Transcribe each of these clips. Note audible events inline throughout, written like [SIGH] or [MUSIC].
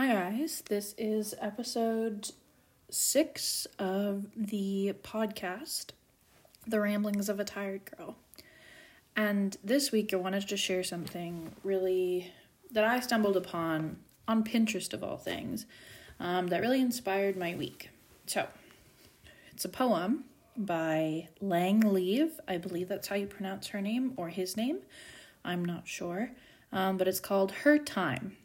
Hi, guys. This is episode six of the podcast, The Ramblings of a Tired Girl. And this week, I wanted to share something really that I stumbled upon on Pinterest, of all things, um, that really inspired my week. So, it's a poem by Lang Leav. I believe that's how you pronounce her name or his name. I'm not sure. Um, but it's called Her Time.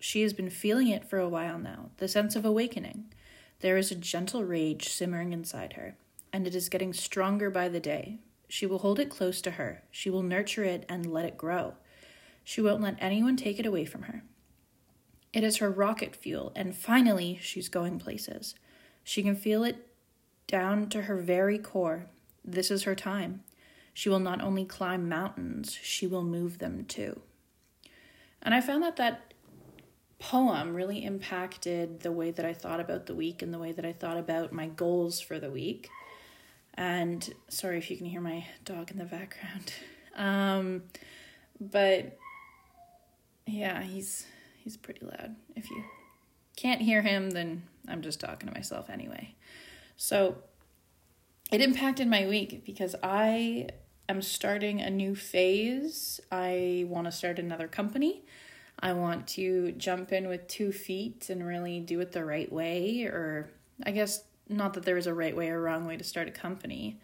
She has been feeling it for a while now, the sense of awakening. There is a gentle rage simmering inside her, and it is getting stronger by the day. She will hold it close to her. She will nurture it and let it grow. She won't let anyone take it away from her. It is her rocket fuel, and finally, she's going places. She can feel it down to her very core. This is her time. She will not only climb mountains, she will move them too. And I found that that poem really impacted the way that I thought about the week and the way that I thought about my goals for the week. And sorry if you can hear my dog in the background. [LAUGHS] Um, but yeah, he's he's pretty loud. If you can't hear him, then I'm just talking to myself anyway. So it impacted my week because I am starting a new phase. I want to start another company. I want to jump in with two feet and really do it the right way, or I guess not that there is a right way or wrong way to start a company,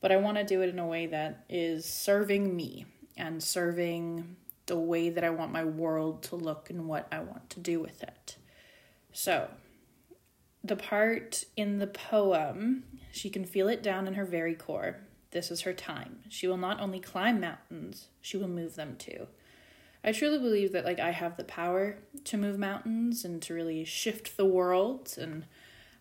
but I want to do it in a way that is serving me and serving the way that I want my world to look and what I want to do with it. So, the part in the poem, she can feel it down in her very core. This is her time. She will not only climb mountains, she will move them too. I truly believe that like I have the power to move mountains and to really shift the world and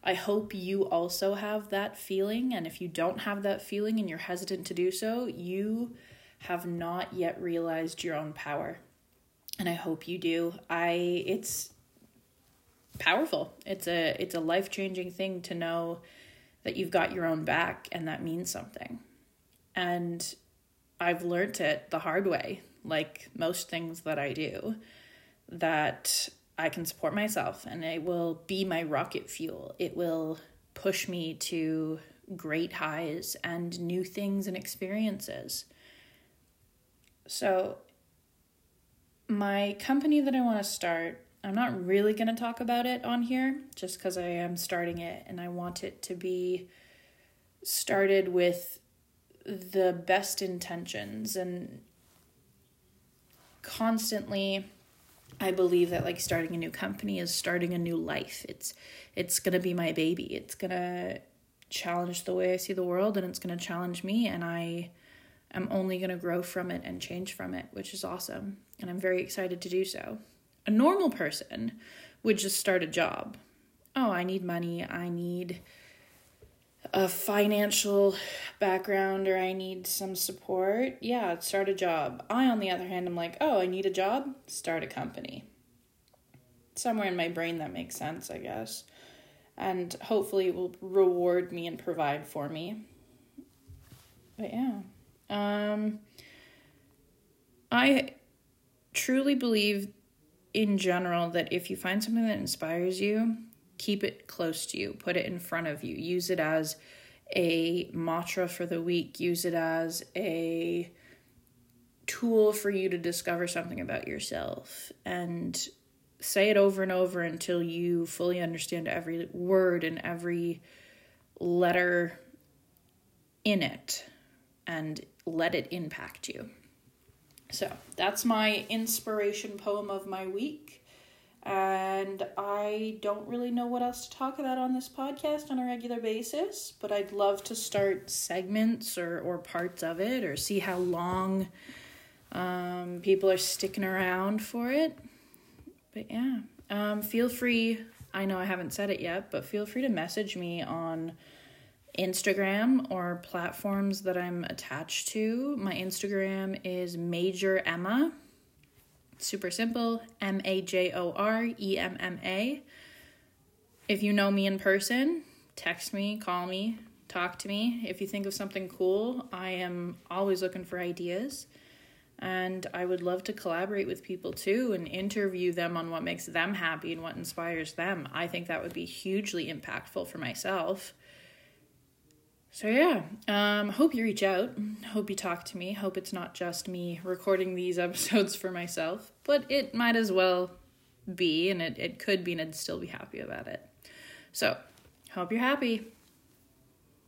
I hope you also have that feeling and if you don't have that feeling and you're hesitant to do so, you have not yet realized your own power. And I hope you do. I it's powerful. It's a it's a life-changing thing to know that you've got your own back and that means something. And I've learned it the hard way like most things that I do, that I can support myself and it will be my rocket fuel. It will push me to great highs and new things and experiences. So, my company that I want to start, I'm not really going to talk about it on here just because I am starting it and I want it to be started with the best intentions and constantly I believe that like starting a new company is starting a new life. It's it's going to be my baby. It's going to challenge the way I see the world and it's going to challenge me and I am only going to grow from it and change from it, which is awesome. And I'm very excited to do so. A normal person would just start a job. Oh, I need money. I need a financial background or I need some support, yeah, start a job. I, on the other hand, I'm like, oh, I need a job, start a company. Somewhere in my brain that makes sense, I guess. And hopefully it will reward me and provide for me. But yeah. Um I truly believe in general that if you find something that inspires you, keep it close to you, put it in front of you, use it as a mantra for the week, use it as a tool for you to discover something about yourself. And say it over and over until you fully understand every word and every letter in it and let it impact you. So, that's my inspiration poem of my week and I don't really know what else to talk about on this podcast on a regular basis, but I'd love to start segments or, or parts of it or see how long um, people are sticking around for it. But yeah, um, feel free. I know I haven't said it yet, but feel free to message me on Instagram or platforms that I'm attached to. My Instagram is Major Emma Super simple M A J O R E M M A. If you know me in person, text me, call me, talk to me. If you think of something cool, I am always looking for ideas. And I would love to collaborate with people too and interview them on what makes them happy and what inspires them. I think that would be hugely impactful for myself. So yeah, um, hope you reach out. Hope you talk to me. Hope it's not just me recording these [LAUGHS] episodes for myself, but it might as well be, and it, it could be, and I'd still be happy about it. So, hope you're happy.